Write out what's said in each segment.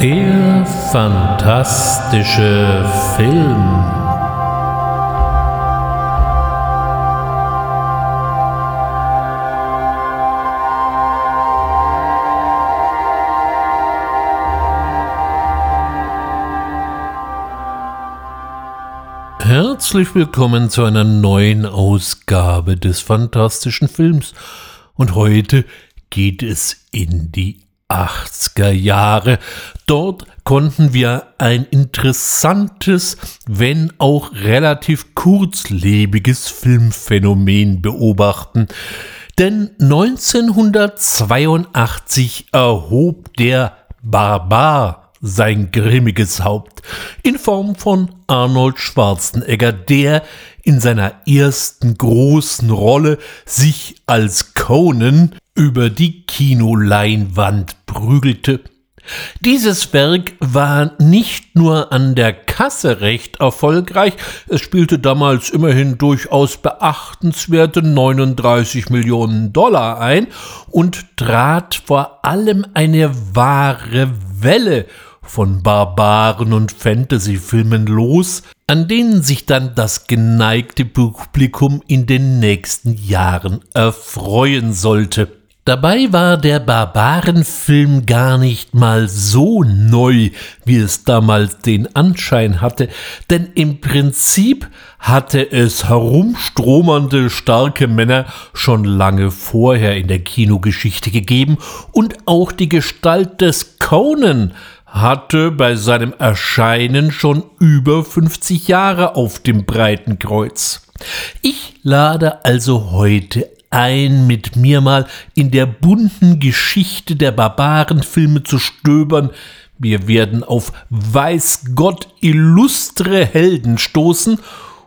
Der fantastische Film. Herzlich willkommen zu einer neuen Ausgabe des fantastischen Films. Und heute geht es in die 80er Jahre. Dort konnten wir ein interessantes, wenn auch relativ kurzlebiges Filmphänomen beobachten. Denn 1982 erhob der Barbar sein grimmiges Haupt in Form von Arnold Schwarzenegger, der in seiner ersten großen Rolle sich als Conan über die Kinoleinwand prügelte. Dieses Werk war nicht nur an der Kasse recht erfolgreich, es spielte damals immerhin durchaus beachtenswerte 39 Millionen Dollar ein und trat vor allem eine wahre Welle von Barbaren und Fantasyfilmen los, an denen sich dann das geneigte Publikum in den nächsten Jahren erfreuen sollte. Dabei war der Barbarenfilm gar nicht mal so neu, wie es damals den Anschein hatte, denn im Prinzip hatte es herumstromernde starke Männer schon lange vorher in der Kinogeschichte gegeben und auch die Gestalt des Conan hatte bei seinem Erscheinen schon über 50 Jahre auf dem breiten Kreuz. Ich lade also heute ein, mit mir mal in der bunten Geschichte der Barbarenfilme zu stöbern. Wir werden auf weiß Gott illustre Helden stoßen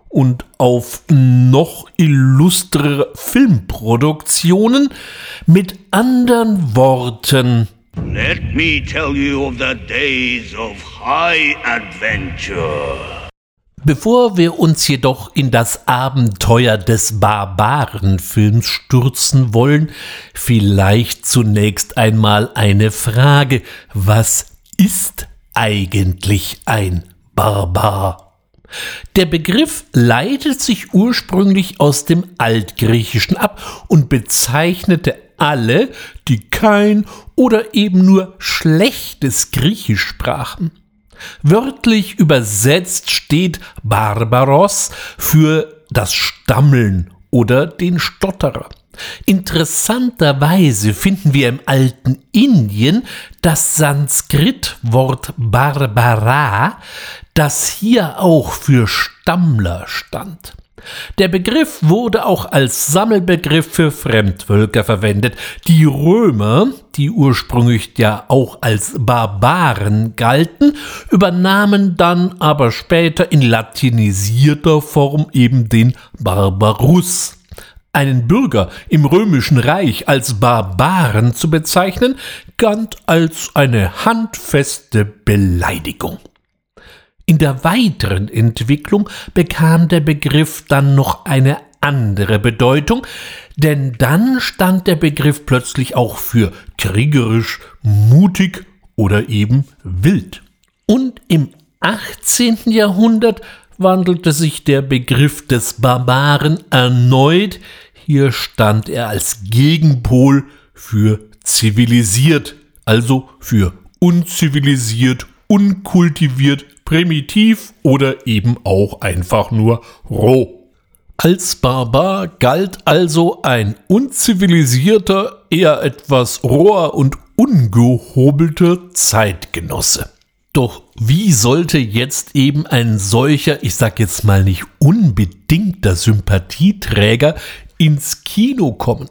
und auf noch illustre Filmproduktionen. Mit anderen Worten, Let me tell you of the days of high adventure. Bevor wir uns jedoch in das Abenteuer des Barbarenfilms stürzen wollen, vielleicht zunächst einmal eine Frage. Was ist eigentlich ein Barbar? Der Begriff leitet sich ursprünglich aus dem Altgriechischen ab und bezeichnete alle, die kein oder eben nur schlechtes Griechisch sprachen. Wörtlich übersetzt steht Barbaros für das Stammeln oder den Stotterer. Interessanterweise finden wir im alten Indien das Sanskritwort Barbara, das hier auch für Stammler stand. Der Begriff wurde auch als Sammelbegriff für Fremdvölker verwendet. Die Römer, die ursprünglich ja auch als Barbaren galten, übernahmen dann aber später in latinisierter Form eben den Barbarus. Einen Bürger im römischen Reich als Barbaren zu bezeichnen, galt als eine handfeste Beleidigung. In der weiteren Entwicklung bekam der Begriff dann noch eine andere Bedeutung, denn dann stand der Begriff plötzlich auch für kriegerisch, mutig oder eben wild. Und im 18. Jahrhundert wandelte sich der Begriff des Barbaren erneut, hier stand er als Gegenpol für zivilisiert, also für unzivilisiert, unkultiviert, primitiv oder eben auch einfach nur roh. Als Barbar galt also ein unzivilisierter, eher etwas roher und ungehobelter Zeitgenosse. Doch wie sollte jetzt eben ein solcher, ich sag jetzt mal nicht unbedingter Sympathieträger ins Kino kommen?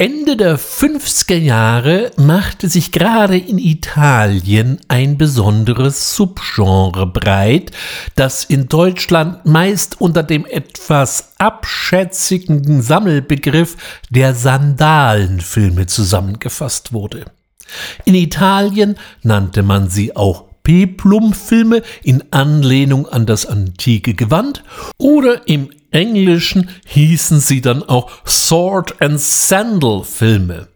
Ende der 50er Jahre machte sich gerade in Italien ein besonderes Subgenre breit, das in Deutschland meist unter dem etwas abschätzigen Sammelbegriff der Sandalenfilme zusammengefasst wurde. In Italien nannte man sie auch Peplum-Filme in Anlehnung an das antike Gewand oder im Englischen hießen sie dann auch Sword and Sandal Filme.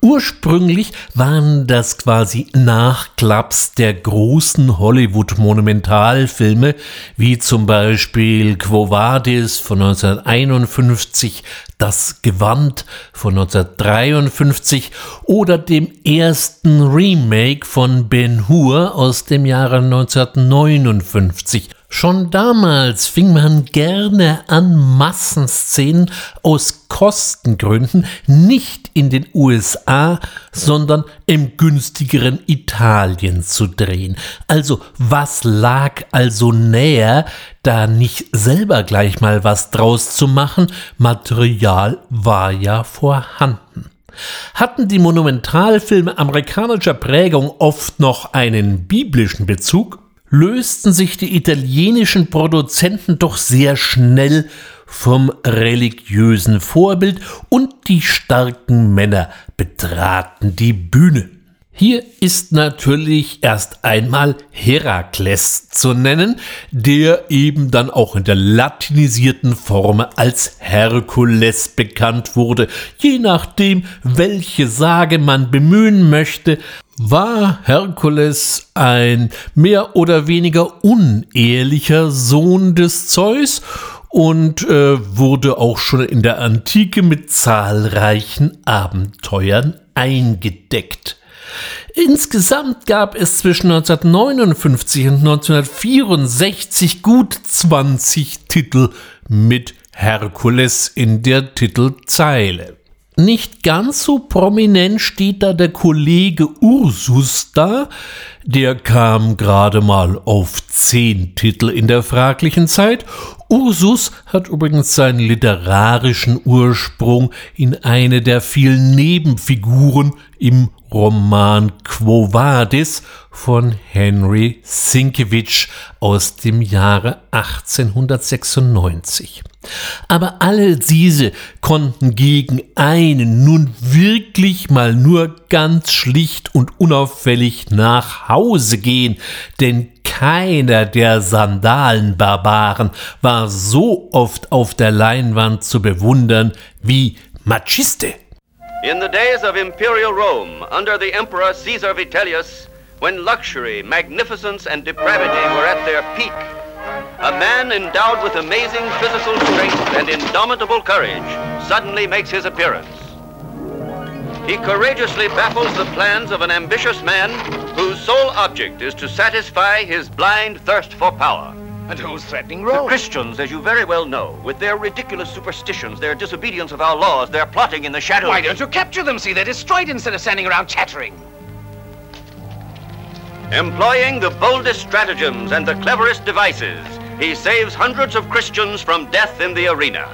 Ursprünglich waren das quasi Nachklaps der großen Hollywood-Monumentalfilme, wie zum Beispiel Quo Vadis von 1951, Das Gewand von 1953 oder dem ersten Remake von Ben Hur aus dem Jahre 1959 Schon damals fing man gerne an, Massenszenen aus Kostengründen nicht in den USA, sondern im günstigeren Italien zu drehen. Also was lag also näher, da nicht selber gleich mal was draus zu machen? Material war ja vorhanden. Hatten die Monumentalfilme amerikanischer Prägung oft noch einen biblischen Bezug? Lösten sich die italienischen Produzenten doch sehr schnell vom religiösen Vorbild und die starken Männer betraten die Bühne. Hier ist natürlich erst einmal Herakles zu nennen, der eben dann auch in der latinisierten Form als Herkules bekannt wurde. Je nachdem, welche Sage man bemühen möchte, war Herkules ein mehr oder weniger unehelicher Sohn des Zeus und äh, wurde auch schon in der Antike mit zahlreichen Abenteuern eingedeckt. Insgesamt gab es zwischen 1959 und 1964 gut 20 Titel mit Herkules in der Titelzeile. Nicht ganz so prominent steht da der Kollege Ursus da. Der kam gerade mal auf zehn Titel in der fraglichen Zeit. Ursus hat übrigens seinen literarischen Ursprung in eine der vielen Nebenfiguren im Roman Quo Vadis von Henry Sienkiewicz aus dem Jahre 1896. Aber alle diese konnten gegen einen nun wirklich mal nur ganz schlicht und unauffällig nach Hause gehen, denn keiner der Sandalenbarbaren war so oft auf der Leinwand zu bewundern wie Maciste. In the days of imperial Rome, under the Emperor Caesar Vitellius, when luxury, magnificence, and depravity were at their peak, A man endowed with amazing physical strength and indomitable courage suddenly makes his appearance. He courageously baffles the plans of an ambitious man whose sole object is to satisfy his blind thirst for power. And who's mm. threatening Rome? The Christians, as you very well know, with their ridiculous superstitions, their disobedience of our laws, their plotting in the shadows. Why don't you capture them? See, they're destroyed instead of standing around chattering. Employing the boldest stratagems and the cleverest devices, he saves hundreds of Christians from death in the arena.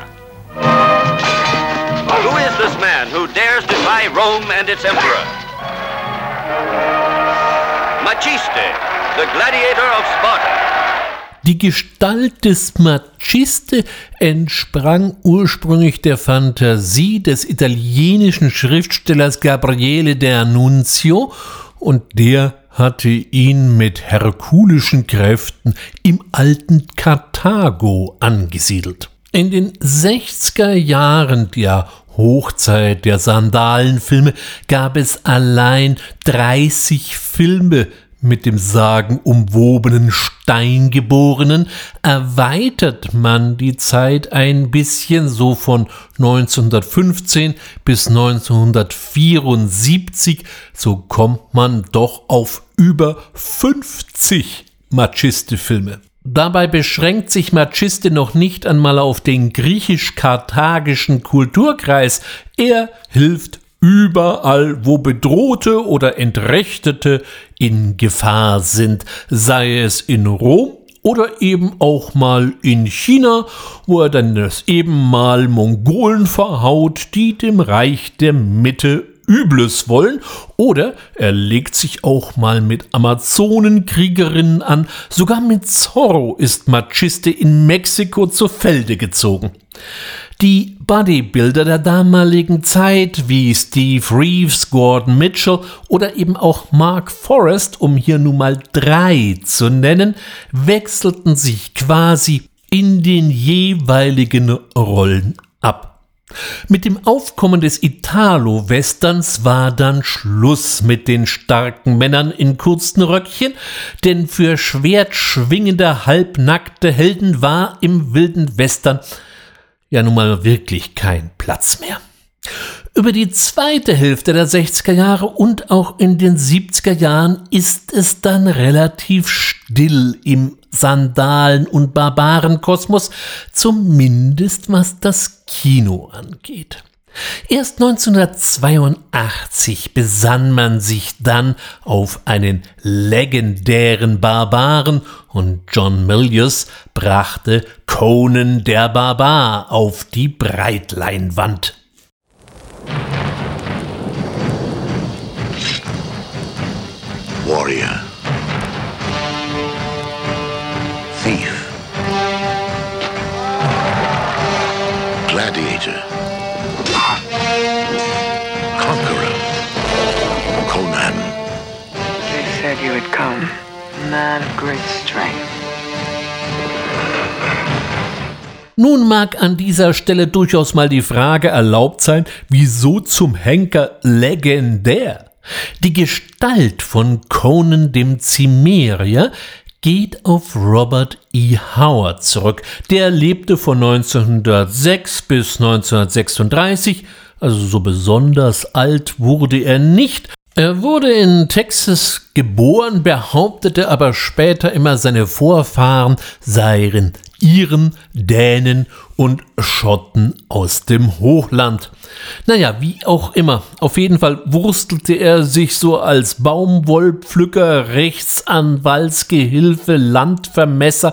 Who is this man who dares defy Rome and its emperor? Machiste, the gladiator of Sparta. Die Gestalt des Machiste entsprang ursprünglich der Fantasie des italienischen Schriftstellers Gabriele d'Annunzio und der hatte ihn mit herkulischen Kräften im alten Karthago angesiedelt. In den 60er Jahren der Hochzeit der Sandalenfilme gab es allein 30 Filme mit dem sagenumwobenen Steingeborenen erweitert man die Zeit ein bisschen so von 1915 bis 1974, so kommt man doch auf über 50 Machiste-Filme. Dabei beschränkt sich Machiste noch nicht einmal auf den griechisch-karthagischen Kulturkreis. Er hilft überall, wo Bedrohte oder Entrechtete in Gefahr sind, sei es in Rom oder eben auch mal in China, wo er dann das eben mal Mongolen verhaut, die dem Reich der Mitte Übles wollen, oder er legt sich auch mal mit Amazonenkriegerinnen an, sogar mit Zorro ist Machiste in Mexiko zu Felde gezogen. Die Bodybuilder der damaligen Zeit wie Steve Reeves, Gordon Mitchell oder eben auch Mark Forrest, um hier nun mal drei zu nennen, wechselten sich quasi in den jeweiligen Rollen ab. Mit dem Aufkommen des Italo-Westerns war dann Schluss mit den starken Männern in kurzen Röckchen, denn für schwertschwingende, halbnackte Helden war im wilden Western ja nun mal wirklich kein Platz mehr. Über die zweite Hälfte der 60er Jahre und auch in den 70er Jahren ist es dann relativ still im Sandalen- und Barbarenkosmos, zumindest was das Kino angeht. Erst 1982 besann man sich dann auf einen legendären Barbaren und John Milius brachte Conan der Barbar auf die Breitleinwand. Warrior. A man of great strength. Nun mag an dieser Stelle durchaus mal die Frage erlaubt sein, wieso zum Henker legendär? Die Gestalt von Conan dem Cimmerier geht auf Robert E. Howard zurück. Der lebte von 1906 bis 1936, also so besonders alt wurde er nicht. Er wurde in Texas geboren, behauptete aber später immer, seine Vorfahren seien Iren, Dänen und Schotten aus dem Hochland. Naja, wie auch immer, auf jeden Fall wurstelte er sich so als Baumwollpflücker, Rechtsanwaltsgehilfe, Landvermesser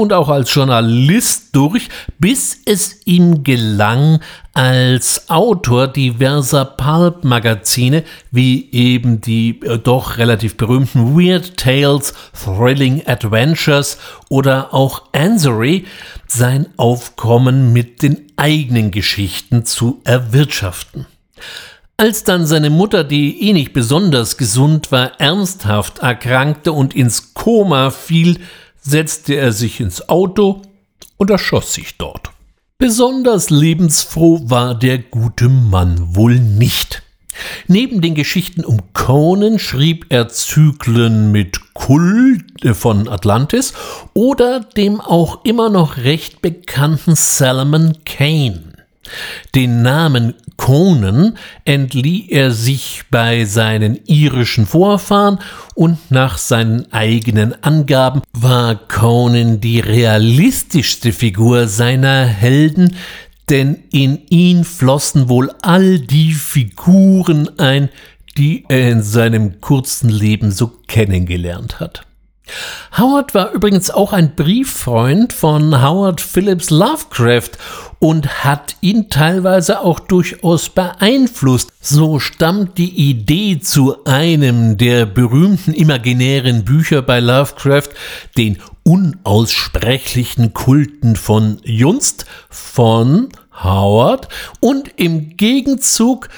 und auch als Journalist durch, bis es ihm gelang, als Autor diverser Pulp-Magazine wie eben die äh, doch relativ berühmten Weird Tales, Thrilling Adventures oder auch Ansory sein Aufkommen mit den eigenen Geschichten zu erwirtschaften. Als dann seine Mutter, die eh nicht besonders gesund war, ernsthaft erkrankte und ins Koma fiel, setzte er sich ins Auto und erschoss sich dort. Besonders lebensfroh war der gute Mann wohl nicht. Neben den Geschichten um Conan schrieb er Zyklen mit Kull von Atlantis oder dem auch immer noch recht bekannten Salomon Kane. Den Namen Conan entlieh er sich bei seinen irischen Vorfahren und nach seinen eigenen Angaben war Conan die realistischste Figur seiner Helden, denn in ihn flossen wohl all die Figuren ein, die er in seinem kurzen Leben so kennengelernt hat. Howard war übrigens auch ein Brieffreund von Howard Phillips Lovecraft und hat ihn teilweise auch durchaus beeinflusst. So stammt die Idee zu einem der berühmten imaginären Bücher bei Lovecraft, den unaussprechlichen Kulten von Junst von Howard und im Gegenzug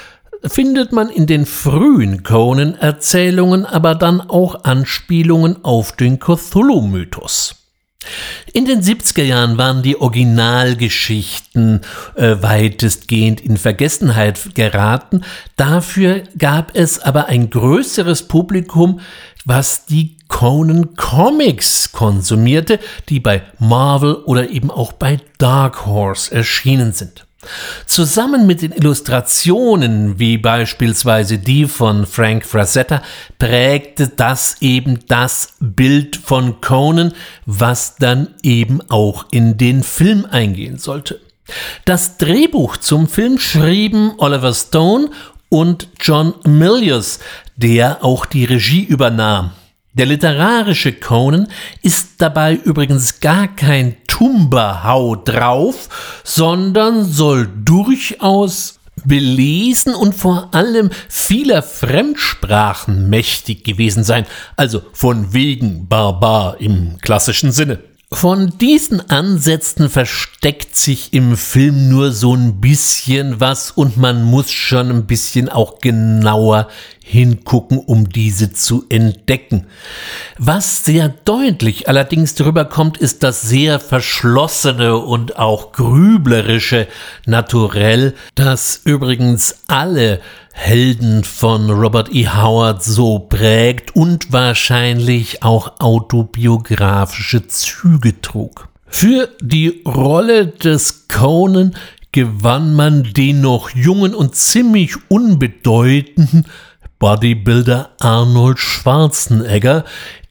findet man in den frühen Conan-Erzählungen aber dann auch Anspielungen auf den Cthulhu-Mythos. In den 70er Jahren waren die Originalgeschichten äh, weitestgehend in Vergessenheit geraten. Dafür gab es aber ein größeres Publikum, was die Conan Comics konsumierte, die bei Marvel oder eben auch bei Dark Horse erschienen sind. Zusammen mit den Illustrationen, wie beispielsweise die von Frank Frazetta, prägte das eben das Bild von Conan, was dann eben auch in den Film eingehen sollte. Das Drehbuch zum Film schrieben Oliver Stone und John Milius, der auch die Regie übernahm. Der literarische Conan ist dabei übrigens gar kein Tumberhau drauf, sondern soll durchaus belesen und vor allem vieler Fremdsprachen mächtig gewesen sein, also von wegen Barbar im klassischen Sinne. Von diesen Ansätzen versteckt sich im Film nur so ein bisschen was und man muss schon ein bisschen auch genauer hingucken, um diese zu entdecken. Was sehr deutlich allerdings drüber kommt, ist das sehr verschlossene und auch grüblerische Naturell, das übrigens alle Helden von Robert E. Howard so prägt und wahrscheinlich auch autobiografische Züge trug. Für die Rolle des Conan gewann man den noch jungen und ziemlich unbedeutenden Bodybuilder Arnold Schwarzenegger,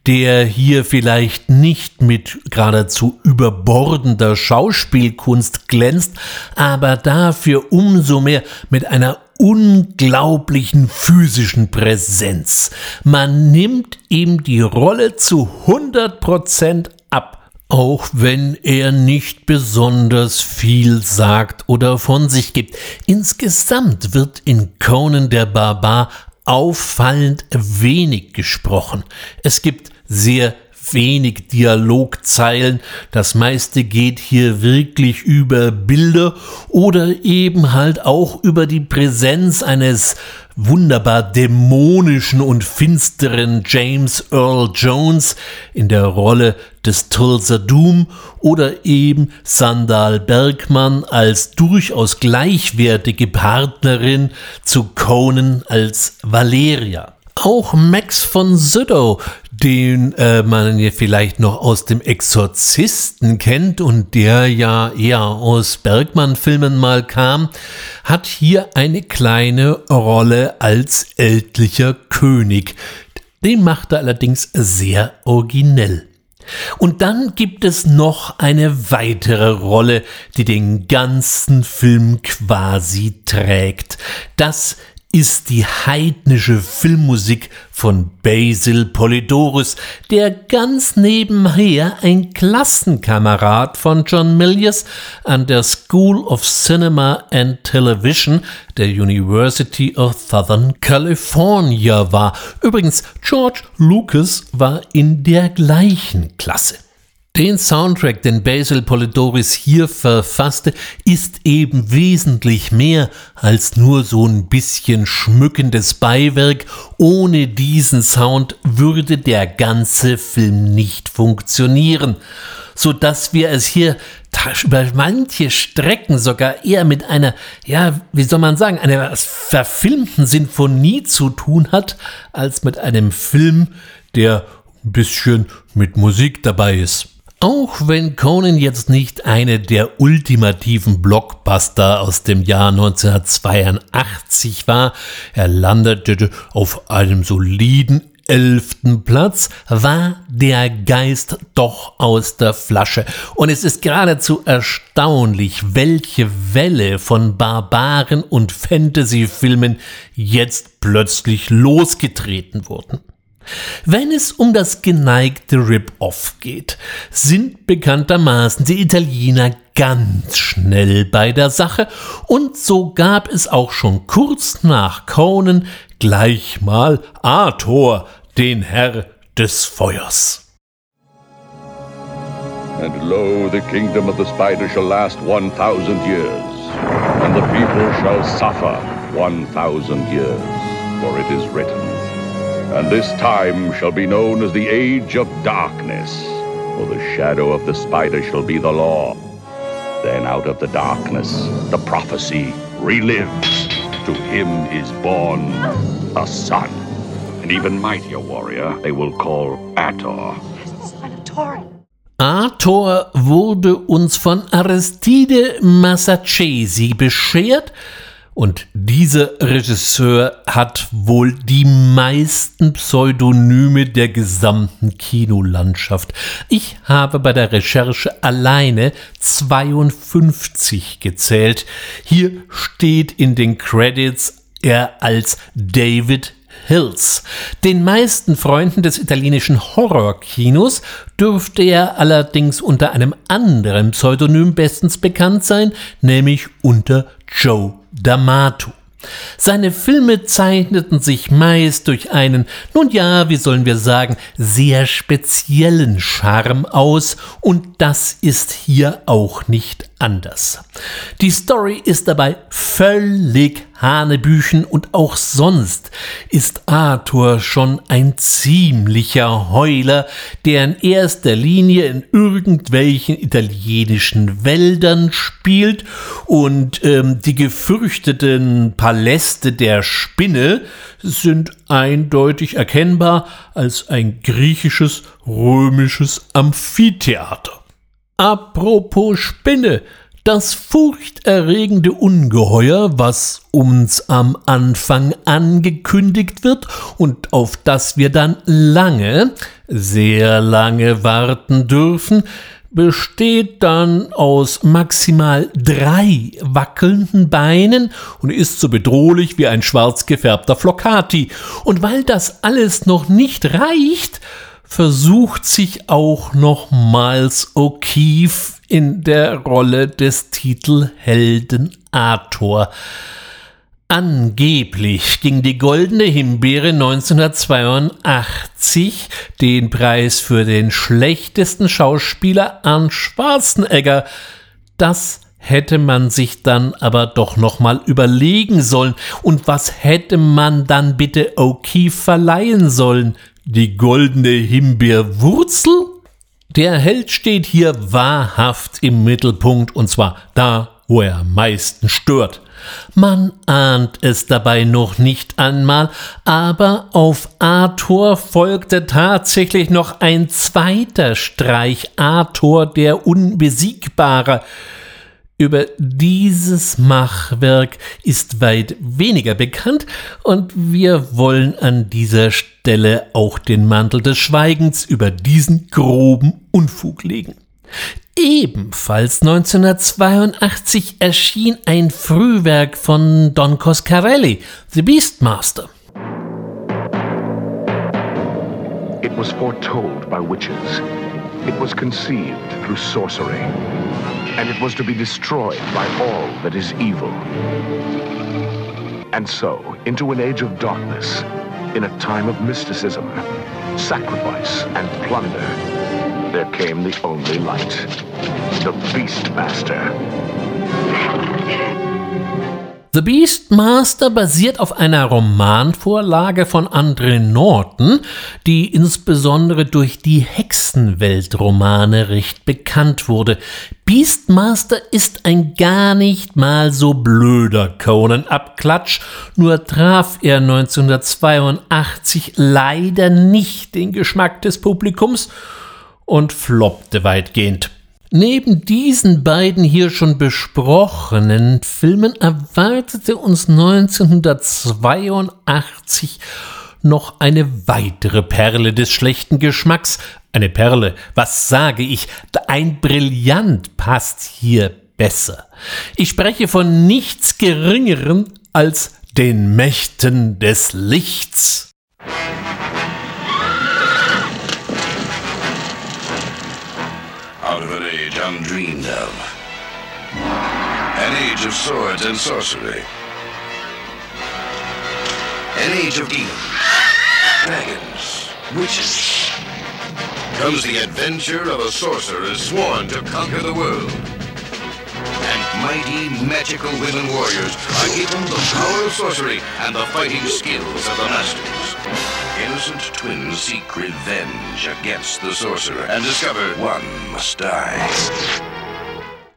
der hier vielleicht nicht mit geradezu überbordender Schauspielkunst glänzt, aber dafür umso mehr mit einer unglaublichen physischen Präsenz. Man nimmt ihm die Rolle zu 100% ab auch wenn er nicht besonders viel sagt oder von sich gibt. Insgesamt wird in Conan der Barbar auffallend wenig gesprochen. Es gibt sehr wenig Dialogzeilen, das meiste geht hier wirklich über Bilder oder eben halt auch über die Präsenz eines wunderbar dämonischen und finsteren James Earl Jones in der Rolle des Tulsa Doom oder eben Sandal Bergmann als durchaus gleichwertige Partnerin zu Conan als Valeria. Auch Max von Sydow, den äh, man ja vielleicht noch aus dem Exorzisten kennt und der ja eher aus Bergmann-Filmen mal kam, hat hier eine kleine Rolle als ältlicher König. Den macht er allerdings sehr originell. Und dann gibt es noch eine weitere Rolle, die den ganzen Film quasi trägt. Das ist die heidnische Filmmusik von Basil Polydorus, der ganz nebenher ein Klassenkamerad von John Milius an der School of Cinema and Television der University of Southern California war. Übrigens, George Lucas war in der gleichen Klasse. Den Soundtrack, den Basil Polidoris hier verfasste, ist eben wesentlich mehr als nur so ein bisschen schmückendes Beiwerk. Ohne diesen Sound würde der ganze Film nicht funktionieren, so dass wir es hier über manche Strecken sogar eher mit einer, ja, wie soll man sagen, einer verfilmten Sinfonie zu tun hat, als mit einem Film, der ein bisschen mit Musik dabei ist. Auch wenn Conan jetzt nicht eine der ultimativen Blockbuster aus dem Jahr 1982 war, er landete auf einem soliden elften Platz, war der Geist doch aus der Flasche. Und es ist geradezu erstaunlich, welche Welle von Barbaren und Fantasyfilmen jetzt plötzlich losgetreten wurden. Wenn es um das geneigte Rip-Off geht, sind bekanntermaßen die Italiener ganz schnell bei der Sache und so gab es auch schon kurz nach Conan gleich mal Arthur, den Herr des Feuers. And lo, the kingdom of the spider shall last one thousand years, and the people shall suffer one thousand years, for it is written. And this time shall be known as the Age of Darkness, for the shadow of the spider shall be the law. Then out of the darkness the prophecy relives. To him is born a son. An even mightier warrior they will call Ator. Ator wurde uns von Aristide Massachesi beschert Und dieser Regisseur hat wohl die meisten Pseudonyme der gesamten Kinolandschaft. Ich habe bei der Recherche alleine 52 gezählt. Hier steht in den Credits er als David Hills. Den meisten Freunden des italienischen Horrorkinos dürfte er allerdings unter einem anderen Pseudonym bestens bekannt sein, nämlich unter Joe D'Amato. Seine Filme zeichneten sich meist durch einen, nun ja, wie sollen wir sagen, sehr speziellen Charme aus, und das ist hier auch nicht anders. Die Story ist dabei völlig Hanebüchen und auch sonst ist Arthur schon ein ziemlicher Heuler, der in erster Linie in irgendwelchen italienischen Wäldern spielt und ähm, die gefürchteten Paläste der Spinne sind eindeutig erkennbar als ein griechisches römisches Amphitheater. Apropos Spinne, das furchterregende Ungeheuer, was uns am Anfang angekündigt wird und auf das wir dann lange, sehr lange warten dürfen, besteht dann aus maximal drei wackelnden Beinen und ist so bedrohlich wie ein schwarz gefärbter Flocati. Und weil das alles noch nicht reicht, versucht sich auch nochmals O'Keefe in der Rolle des Titelhelden Arthur. Angeblich ging die Goldene Himbeere 1982 den Preis für den schlechtesten Schauspieler an Schwarzenegger. Das hätte man sich dann aber doch noch mal überlegen sollen. Und was hätte man dann bitte O'Keefe verleihen sollen? Die goldene Himbeerwurzel? Der Held steht hier wahrhaft im Mittelpunkt und zwar da, wo er am meisten stört. Man ahnt es dabei noch nicht einmal, aber auf Arthur folgte tatsächlich noch ein zweiter Streich Arthur der Unbesiegbare. Über dieses Machwerk ist weit weniger bekannt und wir wollen an dieser Stelle auch den Mantel des Schweigens über diesen groben Unfug legen. Ebenfalls 1982 erschien ein Frühwerk von Don Coscarelli, The Beastmaster. It was foretold by witches. It was conceived through sorcery. And it was to be destroyed by all that is evil. And so, into an age of darkness, in a time of mysticism, sacrifice, and plunder, there came the only light, the Beastmaster. The Beastmaster basiert auf einer Romanvorlage von Andre Norton, die insbesondere durch die Hexenweltromane recht bekannt wurde. Beastmaster ist ein gar nicht mal so blöder Conan-Abklatsch, nur traf er 1982 leider nicht den Geschmack des Publikums und floppte weitgehend. Neben diesen beiden hier schon besprochenen Filmen erwartete uns 1982 noch eine weitere Perle des schlechten Geschmacks. Eine Perle, was sage ich, ein Brillant passt hier besser. Ich spreche von nichts Geringerem als den Mächten des Lichts. Undreamed of. An age of swords and sorcery. An age of demons, dragons, witches. Comes the adventure of a sorcerer sworn to conquer the world. And mighty magical women warriors are given the power of sorcery and the fighting skills of the masters. Innocent twins seek revenge against the sorcerer and discover one must die.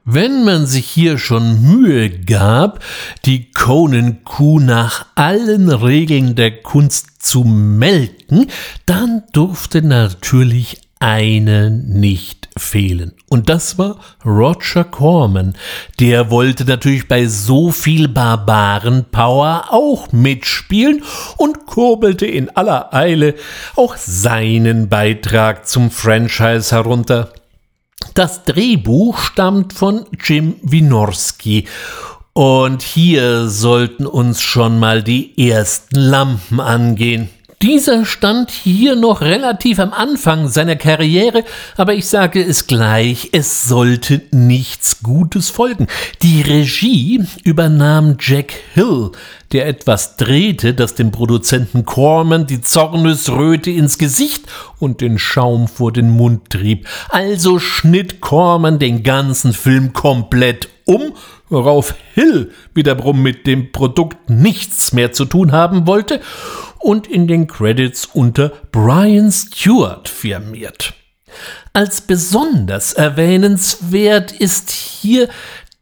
Wenn man sich hier schon Mühe gab, die Conan-Kuh nach allen Regeln der Kunst zu melken, dann durfte natürlich eine nicht fehlen. Und das war Roger Corman. Der wollte natürlich bei so viel Barbaren-Power auch mitspielen und kurbelte in aller Eile auch seinen Beitrag zum Franchise herunter. Das Drehbuch stammt von Jim Wynorski und hier sollten uns schon mal die ersten Lampen angehen. Dieser stand hier noch relativ am Anfang seiner Karriere, aber ich sage es gleich, es sollte nichts Gutes folgen. Die Regie übernahm Jack Hill, der etwas drehte, das dem Produzenten Corman die Zornesröte ins Gesicht und den Schaum vor den Mund trieb. Also schnitt Corman den ganzen Film komplett um, worauf Hill wiederum mit dem Produkt nichts mehr zu tun haben wollte und in den Credits unter Brian Stewart firmiert. Als besonders erwähnenswert ist hier,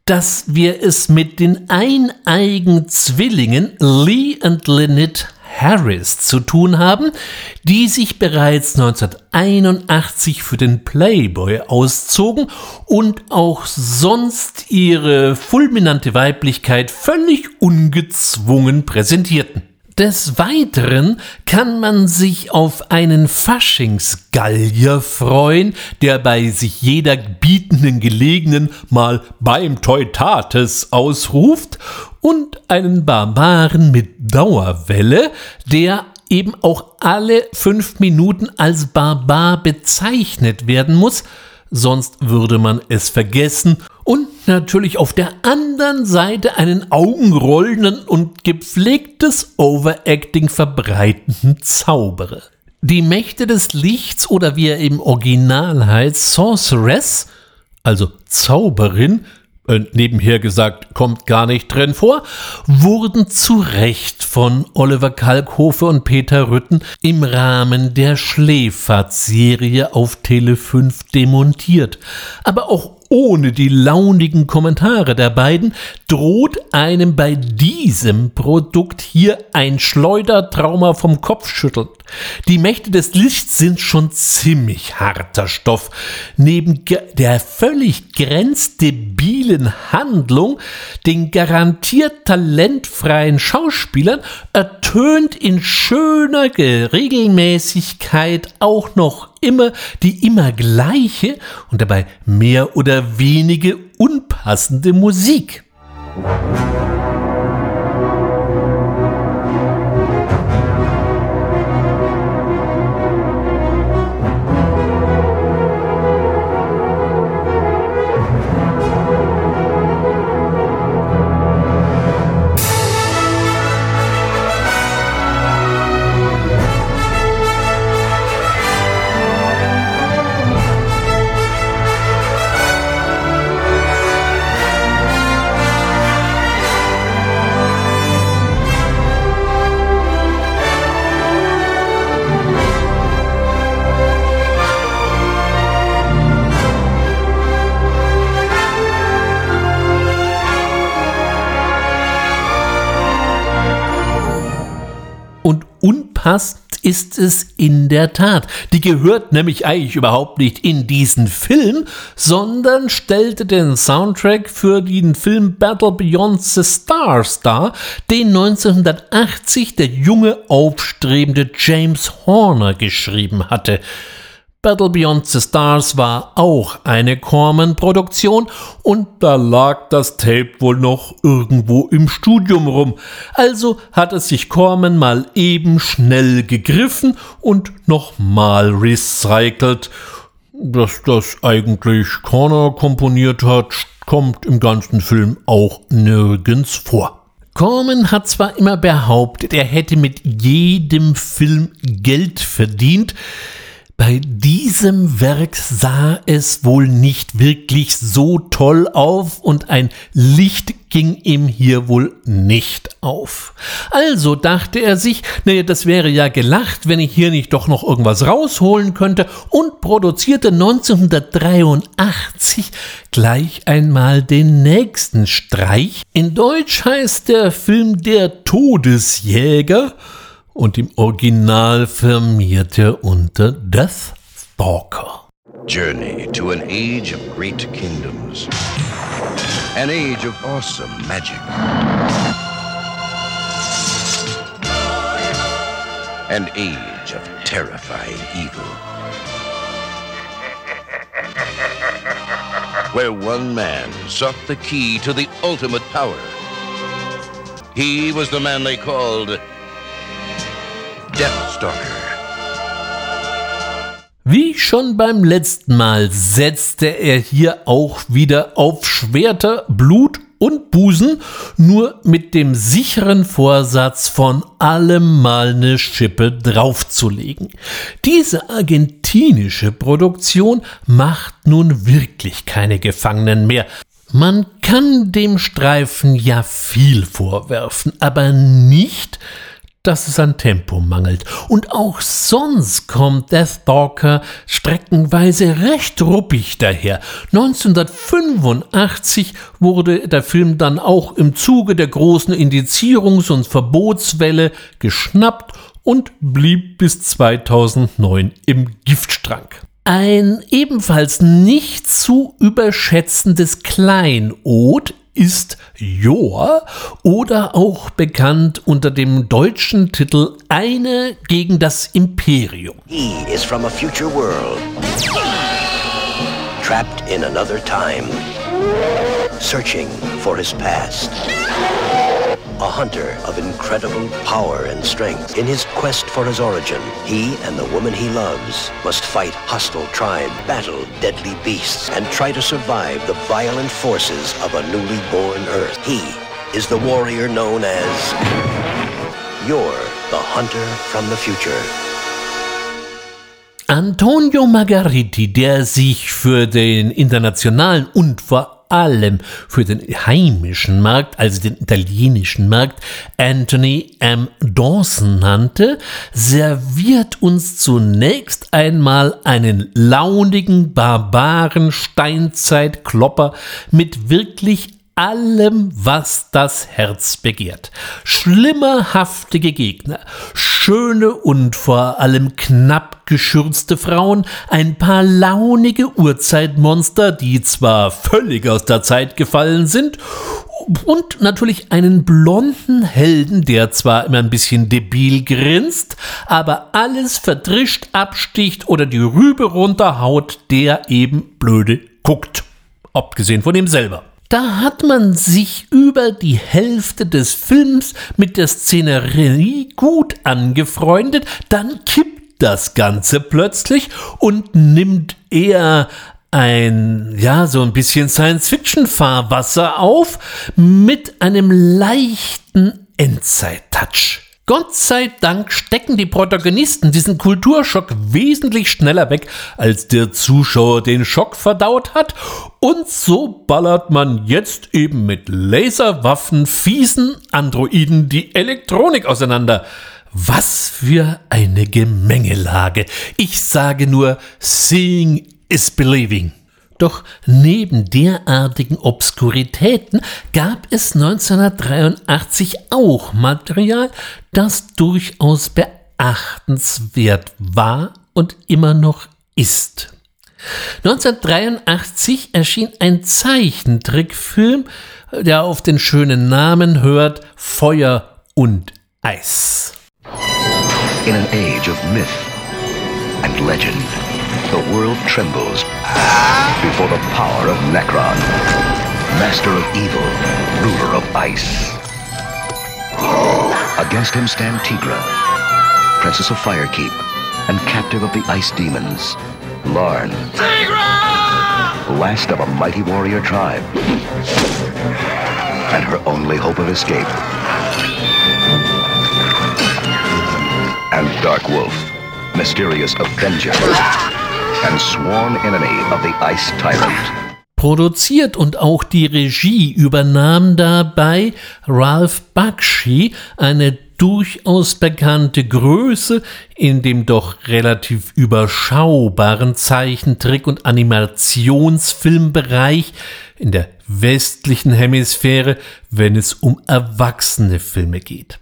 dass wir es mit den eineigen Zwillingen Lee und Lynette Harris zu tun haben, die sich bereits 1981 für den Playboy auszogen und auch sonst ihre fulminante Weiblichkeit völlig ungezwungen präsentierten. Des Weiteren kann man sich auf einen Faschingsgallier freuen, der bei sich jeder bietenden Gelegenen mal beim Teutates ausruft und einen Barbaren mit Dauerwelle, der eben auch alle fünf Minuten als Barbar bezeichnet werden muss, sonst würde man es vergessen und natürlich auf der anderen Seite einen augenrollenden und gepflegtes Overacting verbreitenden Zauberer. Die Mächte des Lichts oder wie er im Original heißt, Sorceress, also Zauberin, äh, nebenher gesagt, kommt gar nicht drin vor, wurden zu Recht von Oliver Kalkhofe und Peter Rütten im Rahmen der Schläferz-Serie auf Tele 5 demontiert. Aber auch ohne die launigen Kommentare der beiden droht einem bei diesem Produkt hier ein Schleudertrauma vom Kopfschütteln. Die Mächte des Lichts sind schon ziemlich harter Stoff. Neben der völlig grenzdebilen Handlung, den garantiert talentfreien Schauspielern, ertönt in schöner Regelmäßigkeit auch noch immer die immer gleiche und dabei mehr oder wenige unpassende Musik. Passt, ist es in der Tat. Die gehört nämlich eigentlich überhaupt nicht in diesen Film, sondern stellte den Soundtrack für den Film Battle Beyond the Stars dar, den 1980 der junge, aufstrebende James Horner geschrieben hatte. Battle Beyond the Stars war auch eine Corman-Produktion und da lag das Tape wohl noch irgendwo im Studium rum. Also hat es sich Corman mal eben schnell gegriffen und nochmal recycelt. Dass das eigentlich Corner komponiert hat, kommt im ganzen Film auch nirgends vor. Corman hat zwar immer behauptet, er hätte mit jedem Film Geld verdient, bei diesem Werk sah es wohl nicht wirklich so toll auf und ein Licht ging ihm hier wohl nicht auf. Also dachte er sich, naja, das wäre ja gelacht, wenn ich hier nicht doch noch irgendwas rausholen könnte und produzierte 1983 gleich einmal den nächsten Streich. In Deutsch heißt der Film Der Todesjäger und im Original firmierte unter Death Stalker. Journey to an age of great kingdoms. An age of awesome magic. An age of terrifying evil. Where one man sought the key to the ultimate power. He was the man they called Deathstalker. Wie schon beim letzten Mal setzte er hier auch wieder auf Schwerter, Blut und Goldbusen, nur mit dem sicheren Vorsatz, von allem mal eine Schippe draufzulegen. Diese argentinische Produktion macht nun wirklich keine Gefangenen mehr. Man kann dem Streifen ja viel vorwerfen, aber nicht, dass es an Tempo mangelt. Und auch sonst kommt Deathstalker streckenweise recht ruppig daher. 1985 wurde der Film dann auch im Zuge der großen Indizierungs- und Verbotswelle geschnappt und blieb bis 2009 im Giftstrank. Ein ebenfalls nicht zu überschätzendes Kleinod ist Jor oder auch bekannt unter dem deutschen Titel Eine gegen das Imperium. He is from a future world. Trapped in another time. Searching for his past. A hunter of incredible power and strength. In his quest for his origin, he and the woman he loves must fight hostile tribes, battle deadly beasts, and try to survive the violent forces of a newly born Earth. He is the warrior known as You're the hunter from the future. Antonio Margariti, der sich für den internationalen und vor allem für den heimischen Markt, also den italienischen Markt, Anthony M. Dawson nannte, serviert uns zunächst einmal einen launigen, barbaren Steinzeitklopper mit wirklich allem, was das Herz begehrt. Schlimmerhaftige Gegner, schöne und vor allem knapp geschürzte Frauen, ein paar launige Urzeitmonster, die zwar völlig aus der Zeit gefallen sind, und natürlich einen blonden Helden, der zwar immer ein bisschen debil grinst, aber alles verdrischt, absticht oder die Rübe runterhaut, der eben blöde guckt. Abgesehen von ihm selber. Da hat man sich über die Hälfte des Films mit der Szenerie gut angefreundet, dann kippt das Ganze plötzlich und nimmt eher ein, ja, so ein bisschen Science-Fiction-Fahrwasser auf mit einem leichten Endzeit-Touch. Gott sei Dank stecken die Protagonisten diesen Kulturschock wesentlich schneller weg, als der Zuschauer den Schock verdaut hat. Und so ballert man jetzt eben mit Laserwaffen fiesen Androiden die Elektronik auseinander. Was für eine Gemengelage. Ich sage nur, seeing is believing. Doch neben derartigen Obskuritäten gab es 1983 auch Material, das durchaus beachtenswert war und immer noch ist. 1983 erschien ein Zeichentrickfilm, der auf den schönen Namen hört Feuer und Eis. In an age of myth and legend. The world trembles before the power of Necron, master of evil, ruler of ice. Against him stand Tigra, princess of Firekeep, and captive of the ice demons, Larn. Tigra! Last of a mighty warrior tribe, and her only hope of escape. And Dark Wolf, mysterious Avenger. And sworn enemy of the Ice Tyrant. Produziert und auch die Regie übernahm dabei Ralph Bakshi, eine durchaus bekannte Größe in dem doch relativ überschaubaren Zeichentrick- und Animationsfilmbereich in der westlichen Hemisphäre, wenn es um erwachsene Filme geht.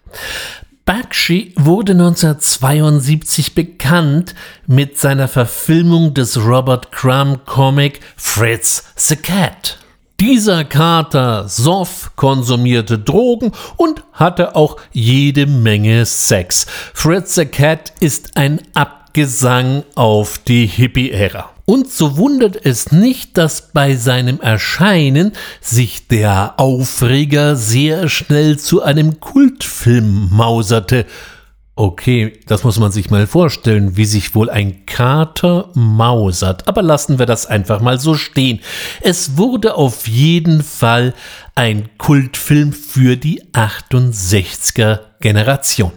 Bakshi wurde 1972 bekannt mit seiner Verfilmung des Robert Crumb Comic Fritz the Cat. Dieser Kater soff, konsumierte Drogen und hatte auch jede Menge Sex. Fritz the Cat ist ein Abgesang auf die Hippie-Ära. Und so wundert es nicht, dass bei seinem Erscheinen sich der Aufreger sehr schnell zu einem Kultfilm mauserte. Okay, das muss man sich mal vorstellen, wie sich wohl ein Kater mausert. Aber lassen wir das einfach mal so stehen. Es wurde auf jeden Fall ein Kultfilm für die 68er Generation.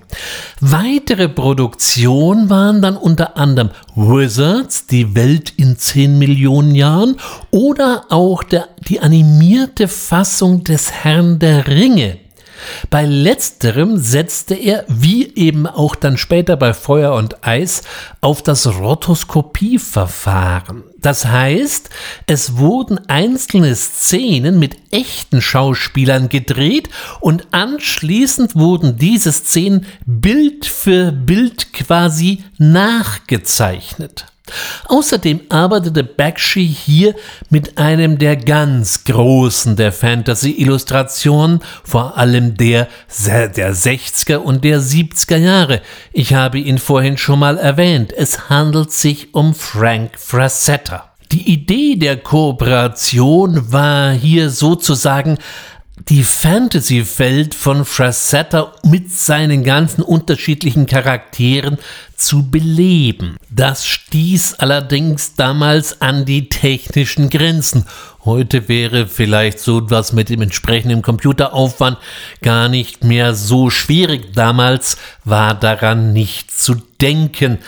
Weitere Produktionen waren dann unter anderem Wizards, die Welt in 10 Millionen Jahren oder auch der, die animierte Fassung des Herrn der Ringe bei letzterem setzte er, wie eben auch dann später bei Feuer und Eis, auf das Rotoskopieverfahren. Das heißt, es wurden einzelne Szenen mit echten Schauspielern gedreht und anschließend wurden diese Szenen Bild für Bild quasi nachgezeichnet. Außerdem arbeitete Bakshi hier mit einem der ganz Großen der Fantasy-Illustrationen, vor allem der der 60er und der 70er Jahre. Ich habe ihn vorhin schon mal erwähnt. Es handelt sich um Frank Frazetta. Die Idee der Kooperation war hier sozusagen die Fantasy-Welt von Frazetta mit seinen ganzen unterschiedlichen Charakteren zu beleben. Das stieß allerdings damals an die technischen Grenzen. Heute wäre vielleicht so was mit dem entsprechenden Computeraufwand gar nicht mehr so schwierig. Damals war daran nicht zu denken.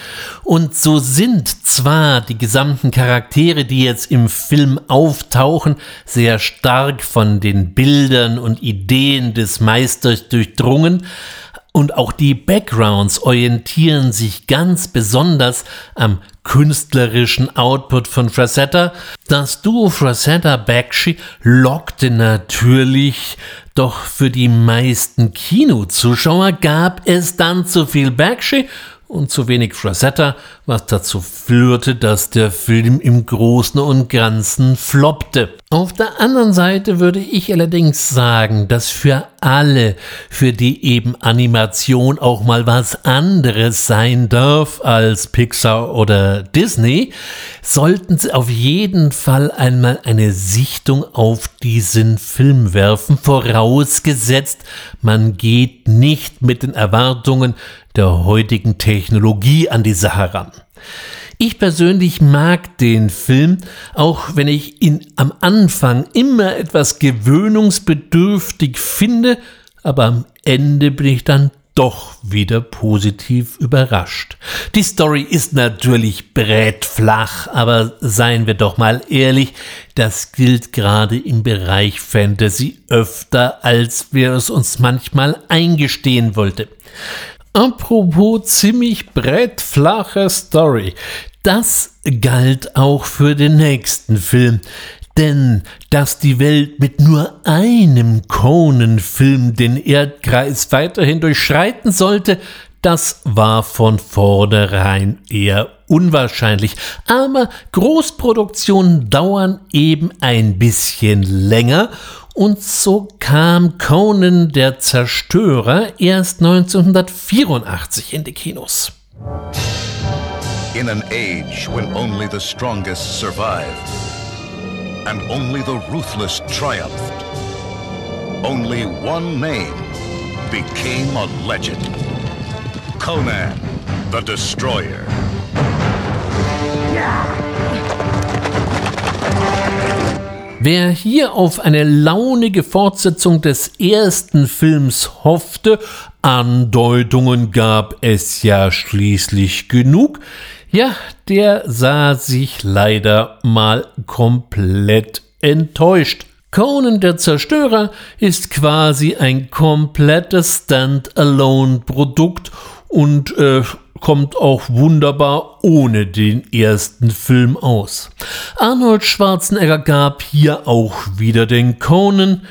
Und so sind zwar die gesamten Charaktere, die jetzt im Film auftauchen, sehr stark von den Bildern und Ideen des Meisters durchdrungen, und auch die Backgrounds orientieren sich ganz besonders am künstlerischen Output von Frazetta. Das Duo Frazetta-Bakshi lockte natürlich, doch für die meisten Kinozuschauer gab es dann zu viel Bakshi und zu wenig Frazetta, was dazu führte, dass der Film im Großen und Ganzen floppte. Auf der anderen Seite würde ich allerdings sagen, dass für alle, für die eben Animation auch mal was anderes sein darf als Pixar oder Disney, sollten sie auf jeden Fall einmal eine Sichtung auf diesen Film werfen, vorausgesetzt, man geht nicht mit den Erwartungen der heutigen Technologie an die Sache ran. Ich persönlich mag den Film, auch wenn ich ihn am Anfang immer etwas gewöhnungsbedürftig finde, aber am Ende bin ich dann doch wieder positiv überrascht. Die Story ist natürlich brettflach, aber seien wir doch mal ehrlich, das gilt gerade im Bereich Fantasy öfter, als wir es uns manchmal eingestehen wollten. Apropos ziemlich brettflache Story. Das galt auch für den nächsten Film. Denn dass die Welt mit nur einem Conan-Film den Erdkreis weiterhin durchschreiten sollte, das war von vornherein eher unwahrscheinlich. Aber Großproduktionen dauern eben ein bisschen länger und so kam Conan der Zerstörer erst 1984 in die Kinos. In an age when only the strongest survived and only the ruthless triumphed, only one name became a legend. Conan the Destroyer. Wer hier auf eine launige Fortsetzung des ersten Films hoffte, Andeutungen gab es ja schließlich genug, ja, der sah sich leider mal komplett enttäuscht. Conan der Zerstörer ist quasi ein komplettes Standalone-Produkt und äh, kommt auch wunderbar ohne den ersten Film aus. Arnold Schwarzenegger gab hier auch wieder den Conan.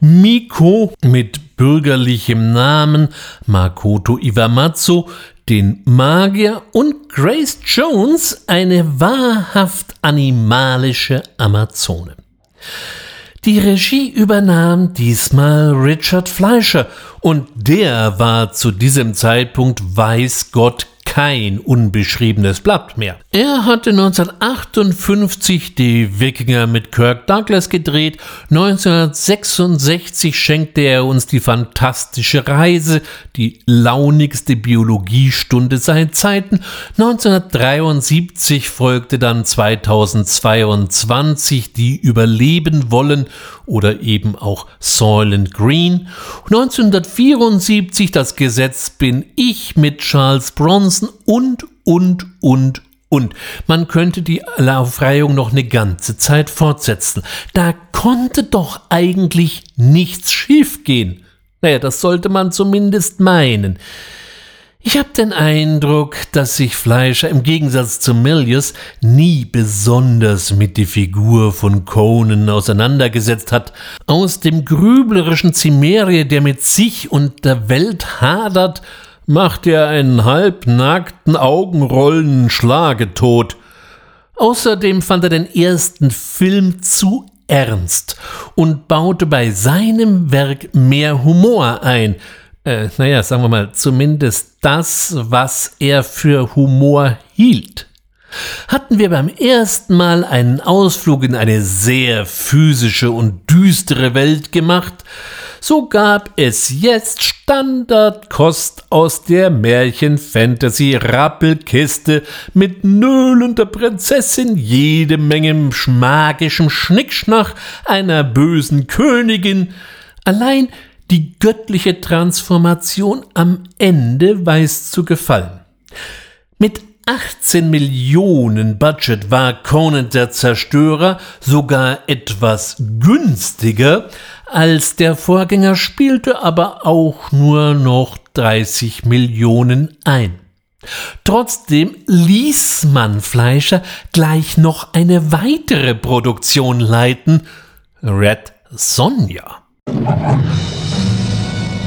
Miko mit bürgerlichem Namen Makoto Iwamatsu, den Magier und Grace Jones, eine wahrhaft animalische Amazone. Die Regie übernahm diesmal Richard Fleischer und der war zu diesem Zeitpunkt, weiß Gott, kein unbeschriebenes Blatt mehr. Er hatte 1958 die Wikinger mit Kirk Douglas gedreht, 1966 schenkte er uns die fantastische Reise, die launigste Biologiestunde seit Zeiten, 1973 folgte dann 2022 die Überleben wollen oder eben auch Soylent Green, 1974 das Gesetz bin ich mit Charles Bronson und, und, und, und. Man könnte die Aufreihung noch eine ganze Zeit fortsetzen. Da konnte doch eigentlich nichts schiefgehen. Naja, das sollte man zumindest meinen. Ich habe den Eindruck, dass sich Fleischer im Gegensatz zu Milius nie besonders mit der Figur von Conan auseinandergesetzt hat. Aus dem grüblerischen Zimerie, der mit sich und der Welt hadert, macht er einen halbnackten, augenrollenden Schlagetod. Außerdem fand er den ersten Film zu ernst und baute bei seinem Werk mehr Humor ein – äh, naja, sagen wir mal, zumindest das, was er für Humor hielt. Hatten wir beim ersten Mal einen Ausflug in eine sehr physische und düstere Welt gemacht, so gab es jetzt Standardkost aus der Märchen-Fantasy-Rappelkiste mit nöhlender Prinzessin, jede Menge magischem Schnickschnack, einer bösen Königin. Allein die göttliche Transformation am Ende weiß zu gefallen. Mit 18 Millionen Budget war Conan der Zerstörer sogar etwas günstiger als der Vorgänger, spielte aber auch nur noch 30 Millionen ein. Trotzdem ließ man Fleischer gleich noch eine weitere Produktion leiten, Red Sonja.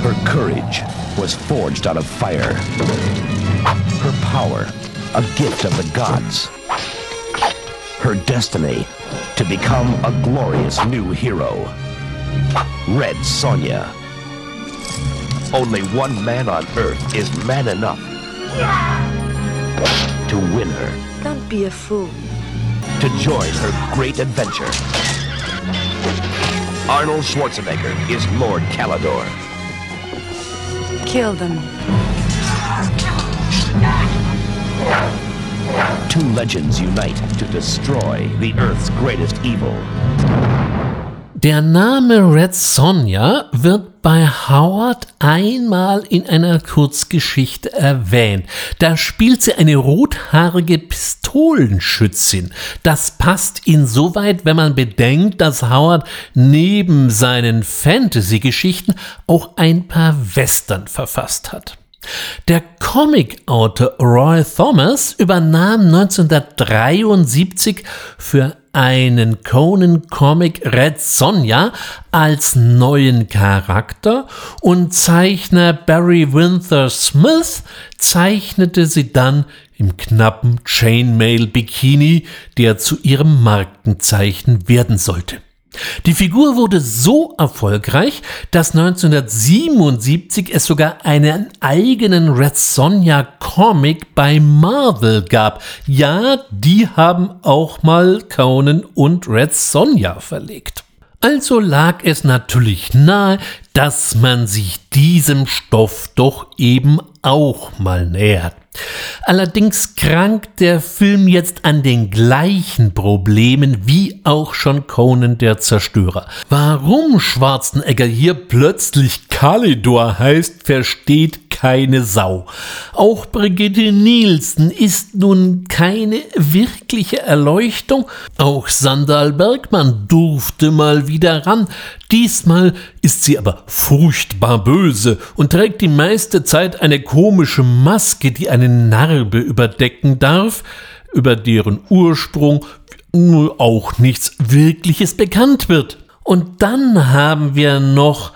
Her courage was forged out of fire. Her power, a gift of the gods. Her destiny, to become a glorious new hero. Red Sonja. Only one man on Earth is man enough to win her. Don't be a fool. To join her great adventure. Arnold Schwarzenegger is Lord Calador. Kill them. Two legends unite to destroy the Earth's greatest evil. Der Name Red Sonja wird bei Howard einmal in einer Kurzgeschichte erwähnt. Da spielt sie eine rothaarige Pistolenschützin. Das passt insoweit, wenn man bedenkt, dass Howard neben seinen Fantasy-Geschichten auch ein paar Western verfasst hat. Der Comic-Autor Roy Thomas übernahm 1973 für einen Conan-Comic Red Sonja als neuen Charakter und Zeichner Barry Winther Smith zeichnete sie dann im knappen Chainmail-Bikini, der zu ihrem Markenzeichen werden sollte. Die Figur wurde so erfolgreich, dass 1977 es sogar einen eigenen Red Sonja Comic bei Marvel gab. Ja, die haben auch mal Conan und Red Sonja verlegt. Also lag es natürlich nahe, dass man sich diesem Stoff doch eben auch mal nähert. Allerdings krankt der Film jetzt an den gleichen Problemen wie auch schon Conan der Zerstörer. Warum Schwarzenegger hier plötzlich Kalidor heißt, versteht keine Sau. Auch Brigitte Nielsen ist nun keine wirkliche Erleuchtung. Auch Sandal Bergmann durfte mal wieder ran. Diesmal ist sie aber furchtbar böse und trägt die meiste Zeit eine komische Maske, die eine Narbe überdecken darf, über deren Ursprung auch nichts Wirkliches bekannt wird. Und dann haben wir noch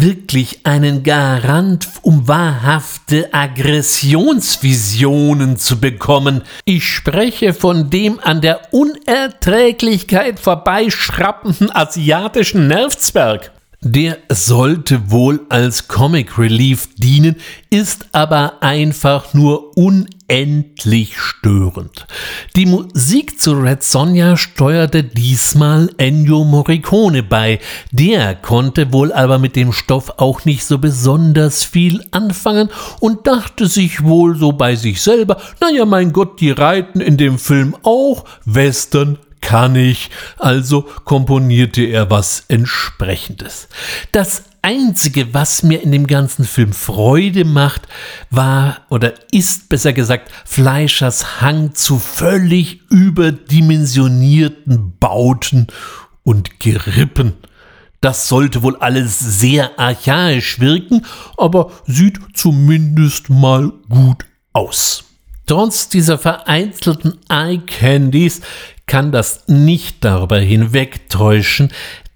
wirklich einen Garant, um wahrhafte Aggressionsvisionen zu bekommen. Ich spreche von dem an der Unerträglichkeit vorbeischrappenden asiatischen Nervzwerg. Der sollte wohl als Comic Relief dienen, ist aber einfach nur unendlich störend. Die Musik zu Red Sonja steuerte diesmal Ennio Morricone bei. Der konnte wohl aber mit dem Stoff auch nicht so besonders viel anfangen und dachte sich wohl so bei sich selber, naja mein Gott, die reiten in dem Film auch, Western kann ich, also komponierte er was entsprechendes. Das Einzige, was mir in dem ganzen Film Freude macht, war oder ist besser gesagt Fleischers Hang zu völlig überdimensionierten Bauten und Gerippen. Das sollte wohl alles sehr archaisch wirken, aber sieht zumindest mal gut aus. Trotz dieser vereinzelten Eye Candies kann das nicht darüber hinwegtäuschen,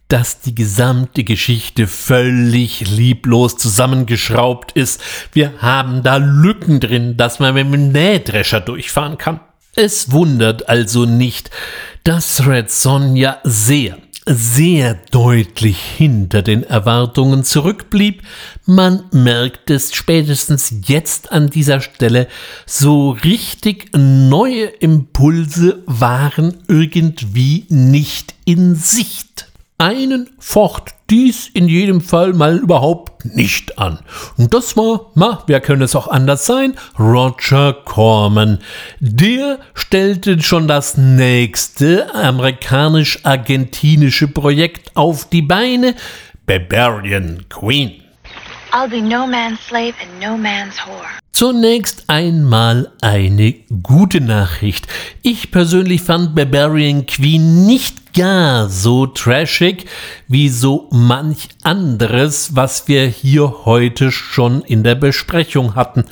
dass die gesamte Geschichte völlig lieblos zusammengeschraubt ist. Wir haben da Lücken drin, dass man mit dem Nähdrescher durchfahren kann. Es wundert also nicht, dass Red Sonja sehr, sehr deutlich hinter den Erwartungen zurückblieb. Man merkt es spätestens jetzt an dieser Stelle, so richtig neue Impulse waren irgendwie nicht in Sicht. Einen focht dies in jedem Fall mal überhaupt nicht an. Und das war, ma, wer könnte es auch anders sein? Roger Corman. Der stellte schon das nächste amerikanisch-argentinische Projekt auf die Beine, Barbarian Queen. I'll be no man's slave and no man's whore. Zunächst einmal eine gute Nachricht. Ich persönlich fand Barbarian Queen nicht gar so trashig wie so manch anderes, was wir hier heute schon in der Besprechung hatten.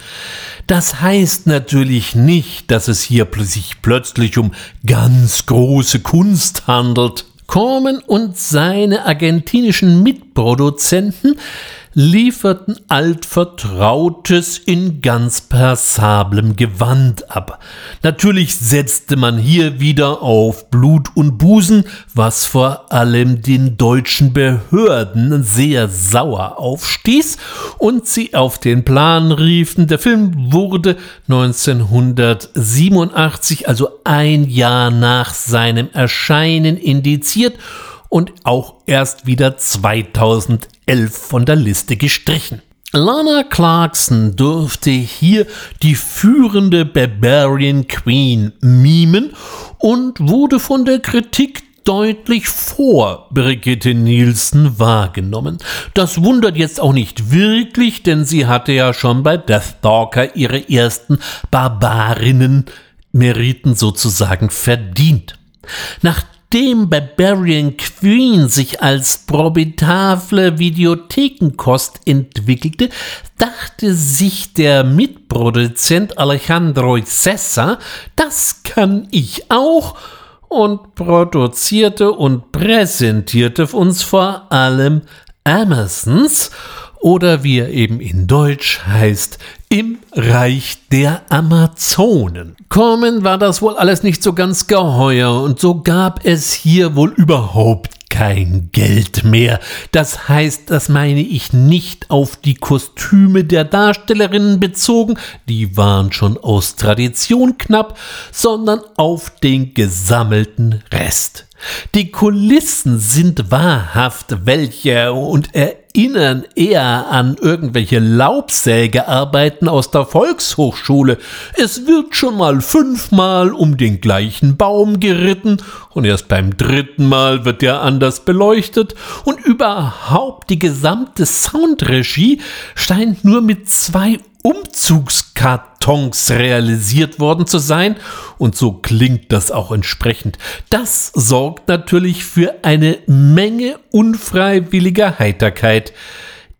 Das heißt natürlich nicht, dass es hier sich plötzlich um ganz große Kunst handelt. Corman und seine argentinischen Mitproduzenten lieferten altvertrautes in ganz passablem Gewand ab. Natürlich setzte man hier wieder auf Blut und Busen, was vor allem den deutschen Behörden sehr sauer aufstieß und sie auf den Plan riefen. Der Film wurde 1987, also ein Jahr nach seinem Erscheinen, indiziert und auch erst wieder 2011 von der Liste gestrichen. Lana Clarkson durfte hier die führende Barbarian Queen mimen und wurde von der Kritik deutlich vor Brigitte Nielsen wahrgenommen. Das wundert jetzt auch nicht wirklich, denn sie hatte ja schon bei Deathstalker ihre ersten Barbarinnen Meriten sozusagen verdient. Nach Nachdem Barbarian Queen sich als probitable Videothekenkost entwickelte, dachte sich der Mitproduzent Alejandro Cessa, das kann ich auch und produzierte und präsentierte uns vor allem Amazons oder wie er eben in Deutsch heißt, im Reich der Amazonen. Kommen war das wohl alles nicht so ganz geheuer und so gab es hier wohl überhaupt kein Geld mehr. Das heißt, das meine ich nicht auf die Kostüme der Darstellerinnen bezogen, die waren schon aus Tradition knapp, sondern auf den gesammelten Rest. Die Kulissen sind wahrhaft welche und erinnern eher an irgendwelche Laubsägearbeiten aus der Volkshochschule. Es wird schon mal fünfmal um den gleichen Baum geritten und erst beim dritten Mal wird er anders beleuchtet und überhaupt die gesamte Soundregie scheint nur mit zwei Umzugskartons realisiert worden zu sein und so klingt das auch entsprechend. Das sorgt natürlich für eine Menge unfreiwilliger Heiterkeit.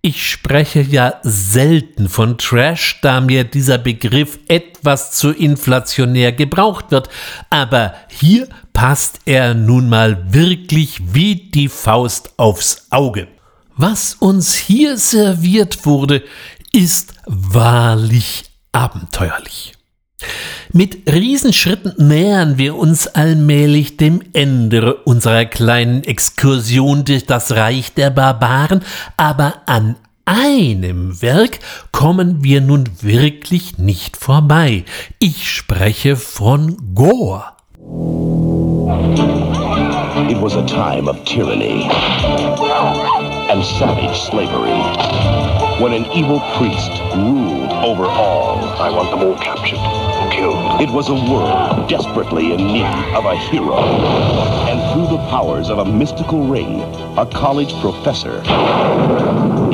Ich spreche ja selten von Trash, da mir dieser Begriff etwas zu inflationär gebraucht wird, aber hier passt er nun mal wirklich wie die Faust aufs Auge. Was uns hier serviert wurde, ist wahrlich abenteuerlich. Mit Riesenschritten nähern wir uns allmählich dem Ende unserer kleinen Exkursion durch das Reich der Barbaren, aber an einem Werk kommen wir nun wirklich nicht vorbei. Ich spreche von Gore. It was a time of tyranny and savage slavery when an evil priest ruled over all. I want them all captured, killed. It was a world desperately in need of a hero. And through the powers of a mystical ring, a college professor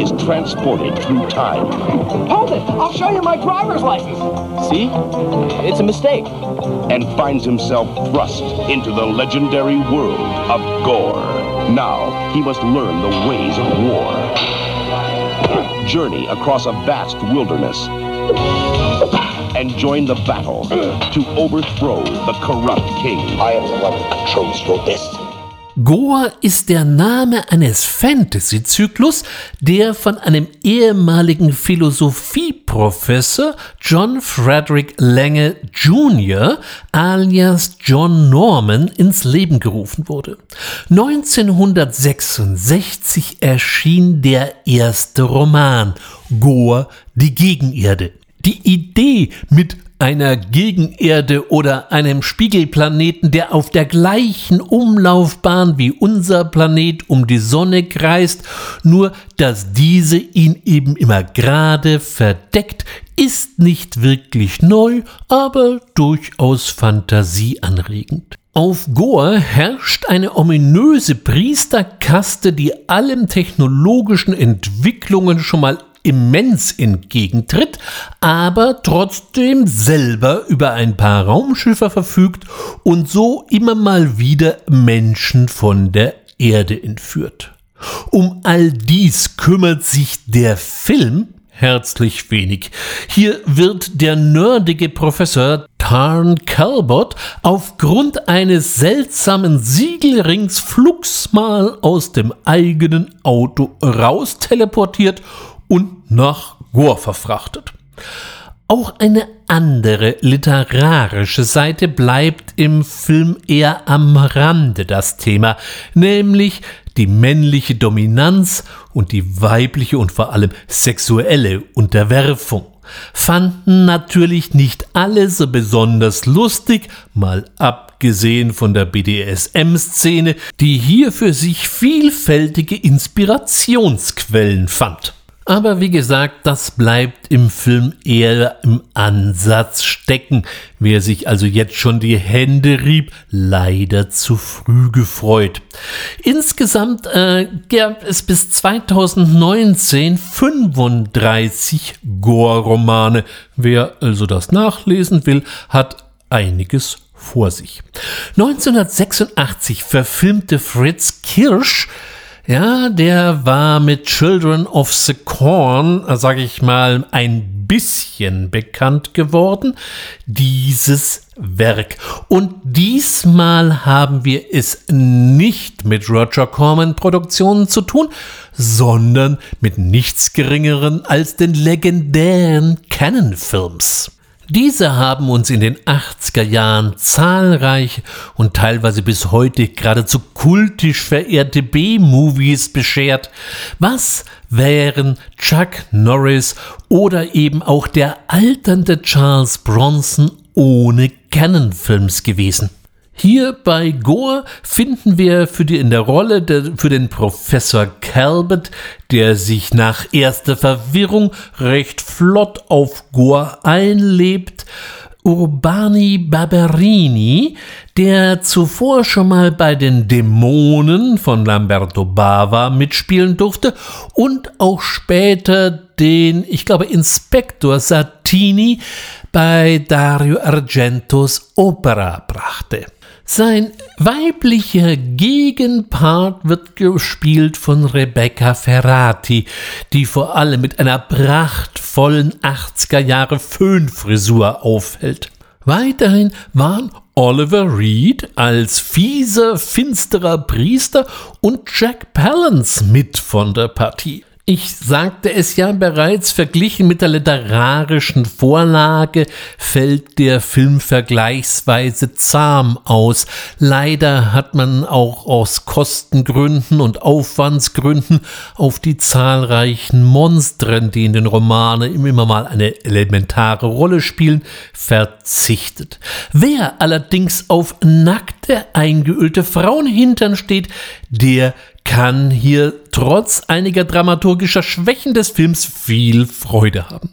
is transported through time. Hold it! I'll show you my driver's license. See? It's a mistake. And finds himself thrust into the legendary world of Gore. Now he must learn the ways of war. Journey across a vast wilderness and join the battle to overthrow the corrupt king. I am the one who controls your destiny. Goa ist der Name eines Fantasy-Zyklus, der von einem ehemaligen Philosophieprofessor John Frederick Lange Jr. alias John Norman ins Leben gerufen wurde. 1966 erschien der erste Roman Goa, die Gegenerde. Die Idee mit einer Gegenerde oder einem Spiegelplaneten, der auf der gleichen Umlaufbahn wie unser Planet um die Sonne kreist, nur dass diese ihn eben immer gerade verdeckt, ist nicht wirklich neu, aber durchaus fantasieanregend. Auf Goa herrscht eine ominöse Priesterkaste, die allen technologischen Entwicklungen schon mal immens entgegentritt, aber trotzdem selber über ein paar Raumschiffe verfügt und so immer mal wieder Menschen von der Erde entführt. Um all dies kümmert sich der Film herzlich wenig. Hier wird der nerdige Professor Tarn Calbot aufgrund eines seltsamen Siegelrings flugs mal aus dem eigenen Auto rausteleportiert und nach Gore verfrachtet. Auch eine andere literarische Seite bleibt im Film eher am Rande das Thema, nämlich die männliche Dominanz und die weibliche und vor allem sexuelle Unterwerfung. Fanden natürlich nicht alle so besonders lustig, mal abgesehen von der BDSM-Szene, die hier für sich vielfältige Inspirationsquellen fand. Aber wie gesagt, das bleibt im Film eher im Ansatz stecken. Wer sich also jetzt schon die Hände rieb, leider zu früh gefreut. Insgesamt äh, gab es bis 2019 35 Gore-Romane. Wer also das nachlesen will, hat einiges vor sich. 1986 verfilmte Fritz Kirsch ja, der war mit Children of the Corn, sage ich mal, ein bisschen bekannt geworden, dieses Werk. Und diesmal haben wir es nicht mit Roger Corman Produktionen zu tun, sondern mit nichts geringeren als den legendären Canon Films. Diese haben uns in den 80er Jahren zahlreiche und teilweise bis heute geradezu kultisch verehrte B-Movies beschert. Was wären Chuck Norris oder eben auch der alternde Charles Bronson ohne Canon-Films gewesen? Hier bei Gore finden wir für die in der Rolle der, für den Professor Calbert, der sich nach erster Verwirrung recht flott auf Gore einlebt, Urbani Barberini, der zuvor schon mal bei den Dämonen von Lamberto Bava mitspielen durfte und auch später den, ich glaube, Inspektor Sattini bei Dario Argentos Opera brachte. Sein weiblicher Gegenpart wird gespielt von Rebecca Ferrati, die vor allem mit einer prachtvollen 80er Jahre Föhnfrisur auffällt. Weiterhin waren Oliver Reed als fieser, finsterer Priester und Jack Palance mit von der Partie. Ich sagte es ja bereits, verglichen mit der literarischen Vorlage fällt der Film vergleichsweise zahm aus. Leider hat man auch aus Kostengründen und Aufwandsgründen auf die zahlreichen Monstren, die in den Romanen immer mal eine elementare Rolle spielen, verzichtet. Wer allerdings auf nackte, eingeölte Frauenhintern steht, der kann hier trotz einiger dramaturgischer Schwächen des Films viel Freude haben.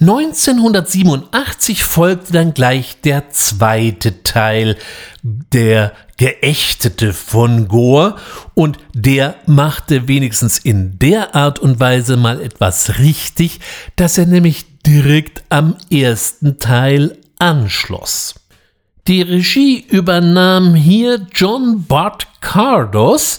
1987 folgte dann gleich der zweite Teil, der Geächtete von Gore, und der machte wenigstens in der Art und Weise mal etwas richtig, dass er nämlich direkt am ersten Teil anschloss. Die Regie übernahm hier John Bart Cardos,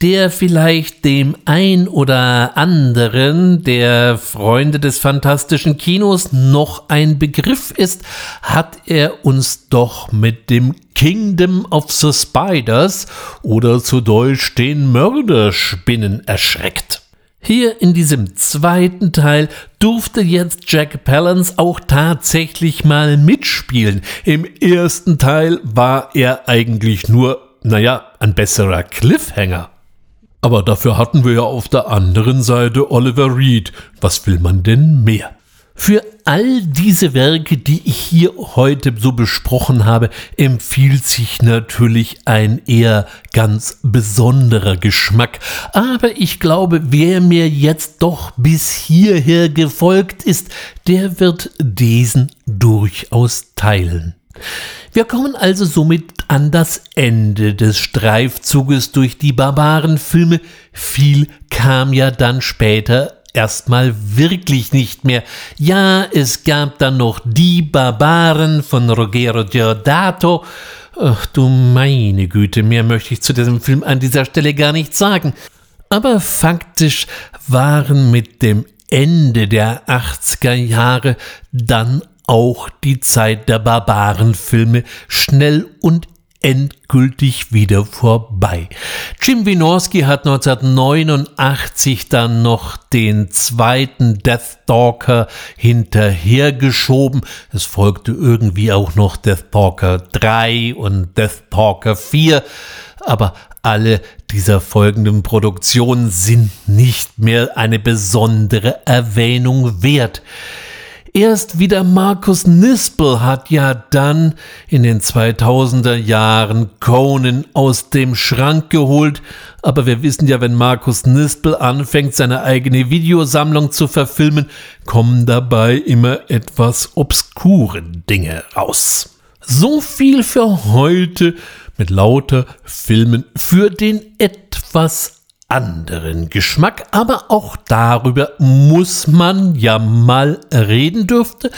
der vielleicht dem ein oder anderen der Freunde des fantastischen Kinos noch ein Begriff ist, hat er uns doch mit dem Kingdom of the Spiders oder zu Deutsch den Mörderspinnen erschreckt. Hier in diesem zweiten Teil durfte jetzt Jack Palance auch tatsächlich mal mitspielen. Im ersten Teil war er eigentlich nur, naja, ein besserer Cliffhanger. Aber dafür hatten wir ja auf der anderen Seite Oliver Reed. Was will man denn mehr? Für all diese Werke, die ich hier heute so besprochen habe, empfiehlt sich natürlich ein eher ganz besonderer Geschmack. Aber ich glaube, wer mir jetzt doch bis hierher gefolgt ist, der wird diesen durchaus teilen. Wir kommen also somit an das Ende des Streifzuges durch die Barbarenfilme. Viel kam ja dann später erstmal wirklich nicht mehr. Ja, es gab dann noch Die Barbaren von Ruggero Giordato. Ach du meine Güte, mehr möchte ich zu diesem Film an dieser Stelle gar nicht sagen. Aber faktisch waren mit dem Ende der 80er Jahre dann auch die Zeit der Barbarenfilme schnell und endgültig wieder vorbei. Jim Wynorski hat 1989 dann noch den zweiten Deathstalker hinterhergeschoben. Es folgte irgendwie auch noch Deathstalker 3 und Deathstalker 4, aber alle dieser folgenden Produktionen sind nicht mehr eine besondere Erwähnung wert. Erst wieder Markus Nispel hat ja dann in den 2000er Jahren Conan aus dem Schrank geholt, aber wir wissen ja, wenn Markus Nispel anfängt, seine eigene Videosammlung zu verfilmen, kommen dabei immer etwas obskure Dinge raus. So viel für heute mit lauter Filmen für den etwas anderen Geschmack, aber auch darüber muss man ja mal reden dürfte.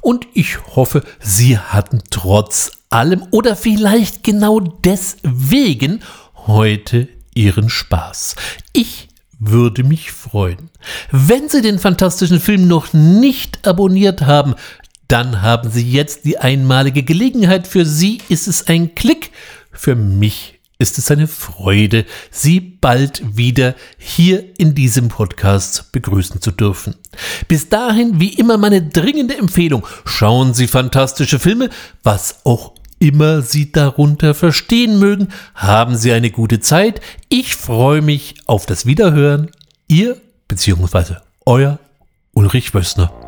Und ich hoffe, Sie hatten trotz allem oder vielleicht genau deswegen heute Ihren Spaß. Ich würde mich freuen. Wenn Sie den fantastischen Film noch nicht abonniert haben, dann haben Sie jetzt die einmalige Gelegenheit. Für Sie ist es ein Klick, für mich ist es eine Freude, Sie bald wieder hier in diesem Podcast begrüßen zu dürfen. Bis dahin, wie immer, meine dringende Empfehlung. Schauen Sie fantastische Filme, was auch immer Sie darunter verstehen mögen. Haben Sie eine gute Zeit. Ich freue mich auf das Wiederhören. Ihr bzw. euer Ulrich Wössner.